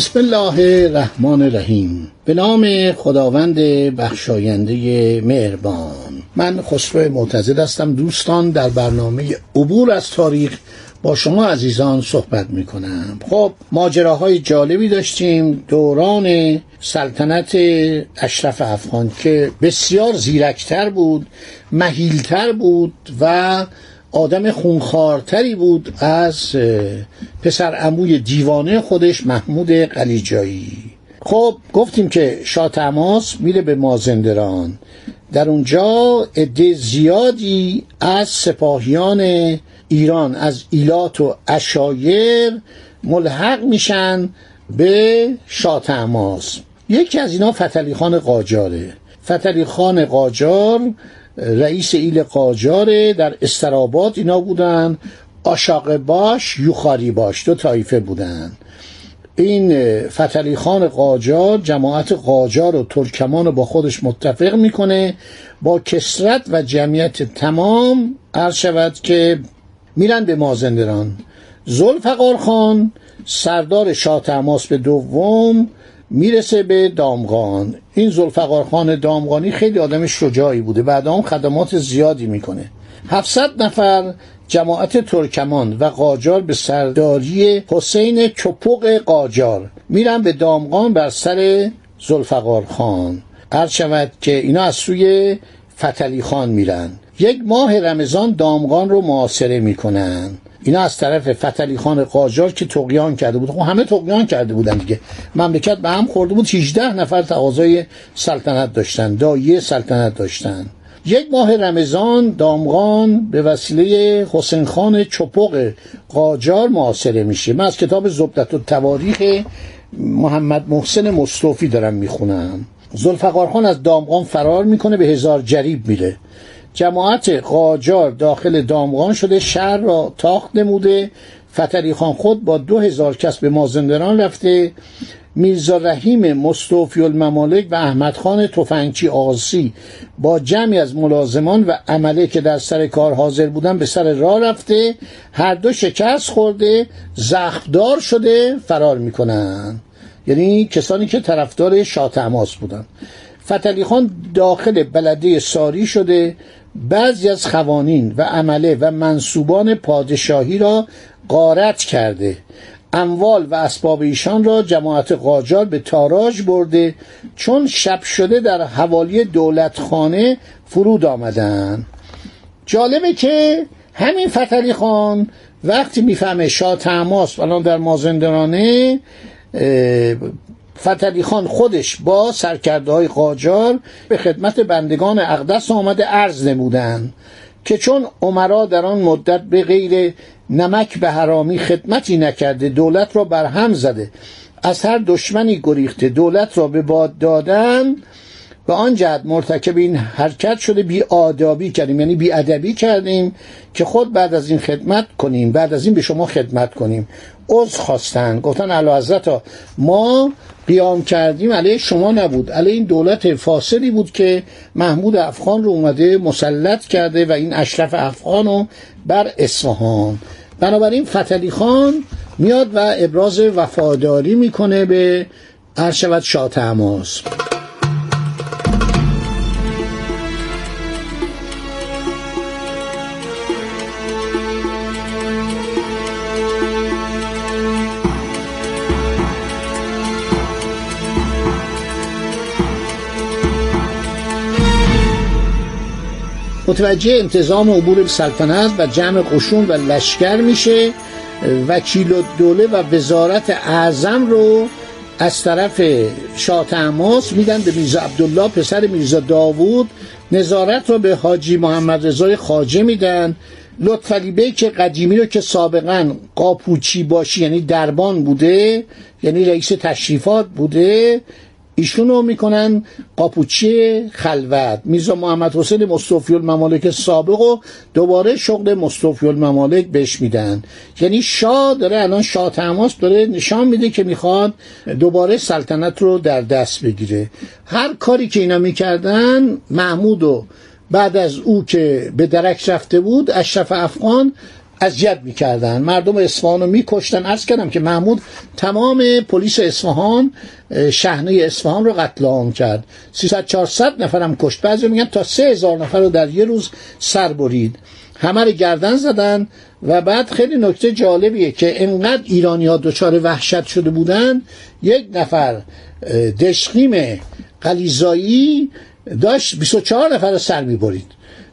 بسم الله الرحمن الرحیم. به نام خداوند بخشاینده مهربان. من خسرو معتزد هستم. دوستان در برنامه عبور از تاریخ با شما عزیزان صحبت می کنم خب ماجراهای جالبی داشتیم. دوران سلطنت اشرف افغان که بسیار زیرکتر بود مهیلتر بود و آدم خونخوارتری بود از پسر عموی دیوانه خودش محمود قلیجایی. خب گفتیم که شاه تماس میره به مازندران در اونجا عده زیادی از سپاهیان ایران از ایلات و اشایر ملحق میشن به شاه تماس. یکی از اینا فتلی خان قاجاره. فتلی خان قاجار رئیس ایل قاجاره در استراباد اینا بودن آشاق باش یوخاری باش دو طایفه بودن. این فتلی خان قاجار جماعت قاجار و ترکمان رو با خودش متفق می‌کنه با کسرت و جمعیت تمام عرض شود که میرن به مازندران زلفقار خان سردار شاه تماس به دوم می‌رسه به دامغان. این زلفقار دامغانی خیلی آدم شجاعی بوده. بعد هم خدمات زیادی می‌کنه. 700 نفر جماعت ترکمان و قاجار به سرداری حسین چپوق قاجار میرن به دامغان بر سر زلفقار خان عرض شود که اینا از سوی فتلی خان میرن. یک ماه رمضان دامغان رو معاصره می‌کنن. اینا از طرف فتلی خان قاجار که تقیان کرده بود. خب همه تقیان کرده بودن دیگه. مملکت به هم خورده بود. 18 نفر تقاضای سلطنت داشتن. دایه سلطنت داشتن. یک ماه رمضان دامغان به وسیله حسین خان چپق قاجار معاصره میشه. من از کتاب زبدت و تواریخ محمد محسن مصطفی دارم می‌خونم. زلفقار خان از دامغان فرار می‌کنه به هزار جریب میره جماعت قاجار داخل دامغان شده شهر را تاخت نموده. فتری خان خود با دو هزار کس به مازندران رفته. میرزا رحیم مستوفی الممالک و احمد خان تفنگچی آسی با جمعی از ملازمان و عمله که در سر کار حاضر بودن به سر راه رفته. هر دو شکست خورده زخمدار شده فرار می‌کنن. یعنی کسانی که طرفدار شاه تماس بودن. فتلی خان داخل بلده ساری شده. بعضی از خوانین و عمله و منصوبان پادشاهی را غارت کرده. اموال و اسباب ایشان را جماعت قاجار به تاراج برده. چون شب شده در حوالی دولتخانه فرود آمدن جالبه که همین فتلی خان وقتی می‌فهمه شاه تماس الان در مازندرانه فتلی خان خودش با سرکرده های قاجار به خدمت بندگان اقدس آمده عرض نمودن که چون عمرا در آن مدت به غیر نمک به حرامی خدمتی نکرده دولت را بر هم زده از هر دشمنی گریخته دولت را به باد دادن به آن جهت مرتکب این حرکت شده بی آدابی کردیم. یعنی بی ادبی کردیم که خود بعد از این خدمت کنیم. بعد از این به شما خدمت کنیم. عذر خواستن. گفتن اعلی حضرت ما قیام کردیم علیه شما نبود. علیه این دولت فاصلی بود که محمود افغان رو اومده مسلط کرده و این اشرف افغان رو بر اصفهان. بنابراین فتلی خان میاد و ابراز وفاداری می‌کنه به عرشبت شاه تماس. متوجه انتظام عبور سلطنت و جمع قشون و لشکر میشه وکیل دوله و وزارت اعظم رو از طرف شاه تماس میدن به میرزا عبدالله پسر میرزا داوود. نظارت رو به حاجی محمد رضای خاجه میدن. لطفعلی که قدیمی رو که سابقا قاپوچی باشی یعنی دربان بوده یعنی رئیس تشریفات بوده. ایشون رو می‌کنن قاپوچی خلوت. میزا محمد حسین مصطفی الممالک سابق و دوباره شغل مصطفی الممالک بهش میدن. یعنی شاه داره الان شاه تماس داره نشان میده که می‌خواد دوباره سلطنت رو در دست بگیره. هر کاری که اینا می‌کردن محمود و بعد از او که به درک رفته بود اشرف افغان اذیت می‌کردن. مردم اصفهان رو میکشتن. ارز کردم که محمود تمام پلیس اصفهان شهنه اصفهان رو قتل عام کرد. 300 400 نفرم کشت. بعضی میگن تا 3000 نفر رو در یه روز سر برید. همه رو گردن زدن و بعد خیلی نکته جالبیه که انقدر ایرانی ها دچار وحشت شده بودن. یک نفر دشقیم قلیزایی داشت 24 نفر رو سر می‌برید.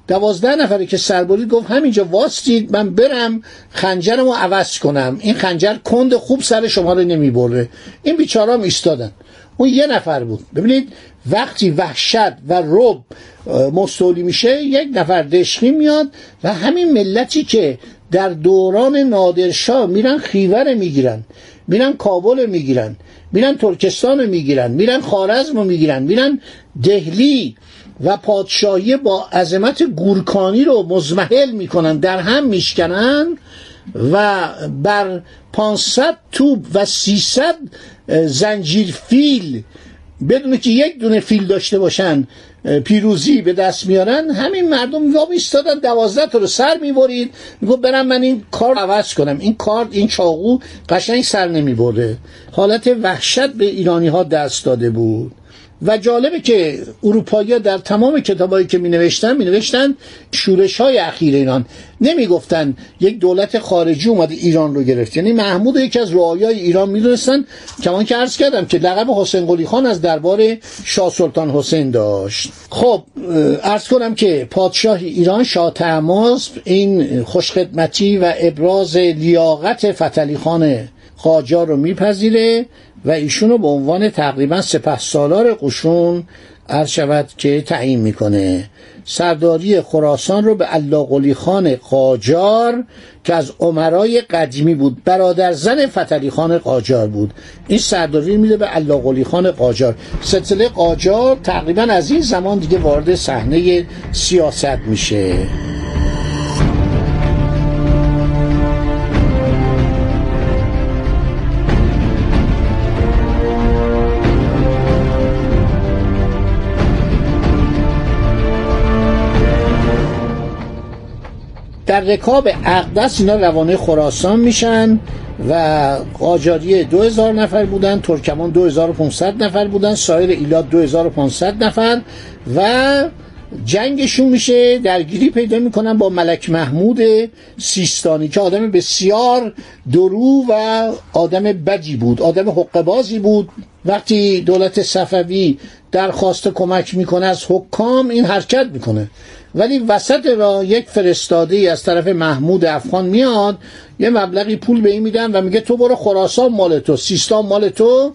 دوازده نفره که سربرید گفت همینجا واستید من برم خنجرم رو عوض کنم. این خنجر کند خوب سر شما رو نمی‌بره. این بیچارام ایستادن. اون یه نفر بود. ببینید وقتی وحشت و رب مستولی میشه یک نفر دشخی میاد و همین ملتی که در دوران نادرشاه میرن خیوره می‌گیرن میرن کابل می‌گیرن. میرن ترکستان می‌گیرن میرن خارزم می‌گیرن میرن دهلی و پادشاهی با عظمت گورکانی رو مزمحل می‌کنن در هم میشکنن و بر 500 توب و 300 زنجیر فیل بدون که یک دونه فیل داشته باشن پیروزی به دست میارن همین مردم وام ایستادن دوازده تا رو سر می‌برید. میگو برم من این کار عوض کنم. این کار این چاقو قشنگ سر نمیبرده حالت وحشت به ایرانی ها دست داده بود. و جالبه که اروپایی در تمام کتابایی که می نوشتن می نوشتن شورش های اخیر ایران. نمی گفتن یک دولت خارجی اومده ایران رو گرفت. یعنی محمود یکی از رعایای ایران می دونستن کمان که عرض کردم که لقب حسین قلی خان از دربار شاه سلطان حسین داشت. خب عرض کنم که پادشاه ایران شاه تماس این خوشخدمتی و ابراز لیاقت فتلی خان قاجار رو میپذیره. و ایشون رو به عنوان تقریبا سپه سالار قشون عرض شود که تعیین می‌کنه. سرداری خراسان رو به الله خان قاجار که از عمرای قدیمی بود برادر زن فتلی خان قاجار بود. این سرداری میده به الله خان قاجار. سلسله قاجار تقریبا از این زمان دیگه وارد صحنه سیاست میشه. رکاب اقدس اینا روانه خراسان میشن و قاجاری 2000 نفر بودن ترکمان 2500 نفر بودن سایر ایلات 2500 نفر و جنگشون میشه درگیری پیدا می‌کنن با ملک محمود سیستانی که آدم بسیار درو و آدم بدی بود آدم حقبازی بود. وقتی دولت صفوی درخواست کمک می‌کنه از حکام این حرکت می‌کنه. ولی وسط را یک فرستاده از طرف محمود افغان میاد یه مبلغی پول به این میدن و میگه تو برو خراسان مال تو سیستان مال تو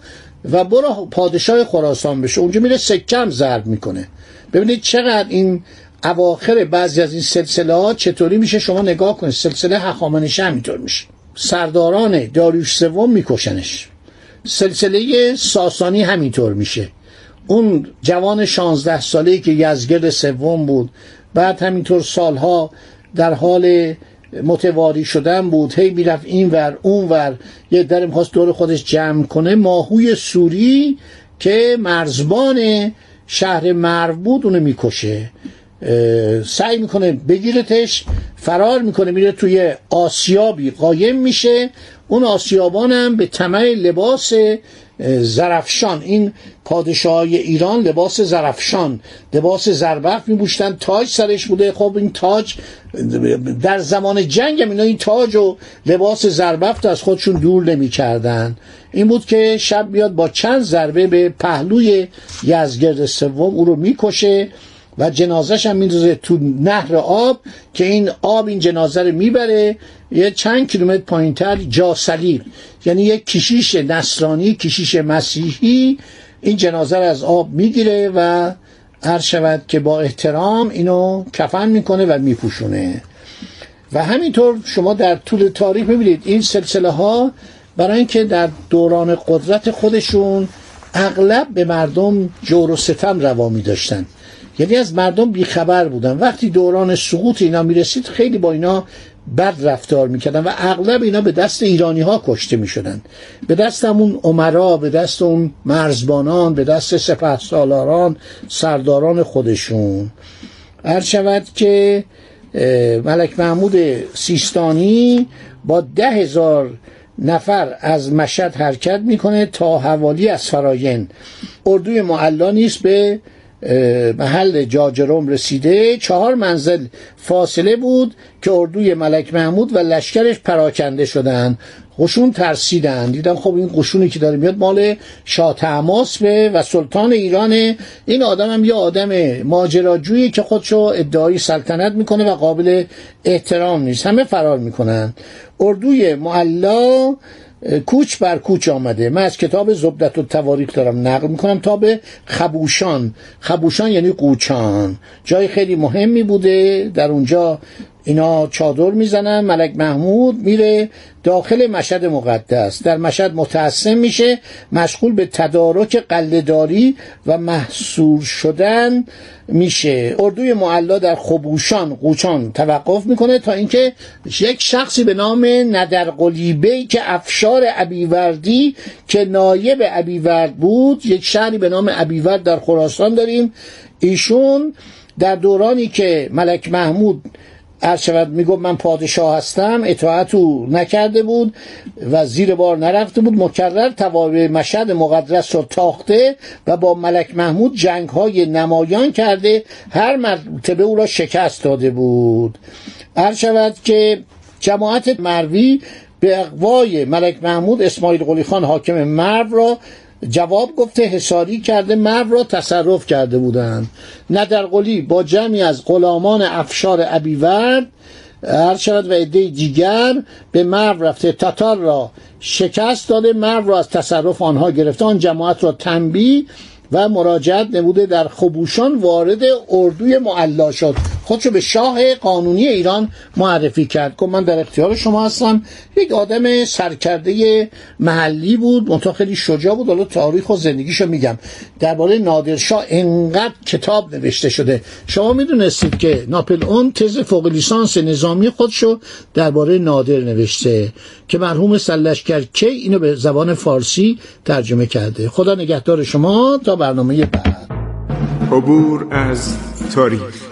و برو پادشاه خراسان بشه. اونجا میره سکم ضرب می‌کنه. ببینید چقدر این اواخر بعضی از این سلسله ها چطوری میشه شما نگاه کنید. سلسله هخامنشی همینطور میشه. سرداران داریوش سوم میکشنش. سلسله ساسانی همینطور میشه. اون جوان شانزده ساله که یزگرد سوم بود بعد همینطور سالها در حال متواری شدن بود هی می‌رفت این ور اون ور یه در می‌خواست دور خودش جمع کنه. ماهوی سوری که مرزبان شهر مرو بود اونو می‌کشه. سعی می‌کنه بگیرتش فرار می‌کنه میره توی آسیابی قایم میشه. اون آسیابان هم به طمع لباس زرفشان. این پادشاهی ایران لباس زرفشان لباس زربفت میبوشتن. تاج سرش بوده. خب این تاج در زمان جنگ هم اینا این تاج و لباس زربفت از خودشون دور نمی‌کردن. این بود که شب بیاد با چند ضربه به پهلوی یزگرد سوم او رو می‌کشه. و جنازش هم میندازه تو نهر آب که این آب این جنازه رو می‌بره. یه چند کیلومتر پایینتر جاسلیب یعنی یک کشیش نصرانی کشیش مسیحی این جنازه رو از آب می‌گیره و هر شود که با احترام اینو کفن می‌کنه و میپوشونه. و همینطور شما در طول تاریخ ببینید این سلسله ها برای اینکه در دوران قدرت خودشون اغلب به مردم جور و ستم روا می داشتن یعنی از مردم بیخبر بودن. وقتی دوران سقوط اینا می‌رسید خیلی با اینا بد رفتار می‌کردن و اغلب اینا به دست ایرانی ها کشته می‌شدن. به دست همون عمرا به دست اون مرزبانان به دست سپه سالاران سرداران خودشون. هر شود که ملک محمود سیستانی با ده هزار نفر از مشهد حرکت می‌کنه تا حوالی از فراین اردوی معلا نیست به محل جاجرم رسیده. چهار منزل فاصله بود که اردوی ملک محمود و لشکرش پراکنده شدن قشون ترسیدن دیدن خب این قشونی که داره میاد مال شاه به و سلطان ایرانه. این آدم هم یه آدم ماجراجویی که خودشو ادعای سلطنت می‌کنه و قابل احترام نیست. همه فرار می‌کنن. اردوی معلا کوچ بر کوچ آمده. من از کتاب زبدت و تواریخ دارم نقل می‌کنم تا به خبوشان. خبوشان یعنی قوچان. جای خیلی مهمی بوده. در اونجا اینا چادر می‌زنن ملک محمود میره داخل مشهد مقدس. در مشهد متعصم میشه مشغول به تدارک قلداری و محصور شدن میشه. اردوی معلا در خبوشان قوچان توقف می‌کنه تا اینکه یک شخصی به نام ندرقلیبه که افشار ابیوردی که نایب ابیورد بود یک شهری به نام ابیورد در خراسان داریم. ایشون در دورانی که ملک محمود شود می‌گفت من پادشاه هستم اطاعت او نکرده بود و زیر بار نرفته بود. مکرر توابع مشهد مقدس رو تاخته و با ملک محمود جنگ های نمایان کرده. هر مرتبه او را شکست داده بود. عرض که جماعت مروی به اقوای ملک محمود اسماعیل قلی خان حاکم مرو را جواب گفته حساری کرده مرو را تصرف کرده بودند. ندرقلی با جمعی از غلامان افشار ابیورد هر شود و عده دیگر به مرو رفته. تاتار را شکست داده مرو را از تصرف آنها گرفته آن جماعت را تنبیه و مراجعت نموده در خبوشان وارد اردوی معلا شد. خودشو به شاه قانونی ایران معرفی کرد. که من در اختیار شما هستم. یک آدم سرکرده محلی بود منتها خیلی شجاع بود. حالا تاریخ و زندگیشو میگم. درباره نادرشاه انقدر کتاب نوشته شده. شما می‌دونستید که ناپل اون تز فوق لیسانس نظامی خودشو درباره نادر نوشته که مرحوم سلشکر کی اینو به زبان فارسی ترجمه کرده. خدا نگهدار شما. تا برنامه بعد. عبور از تاریخ.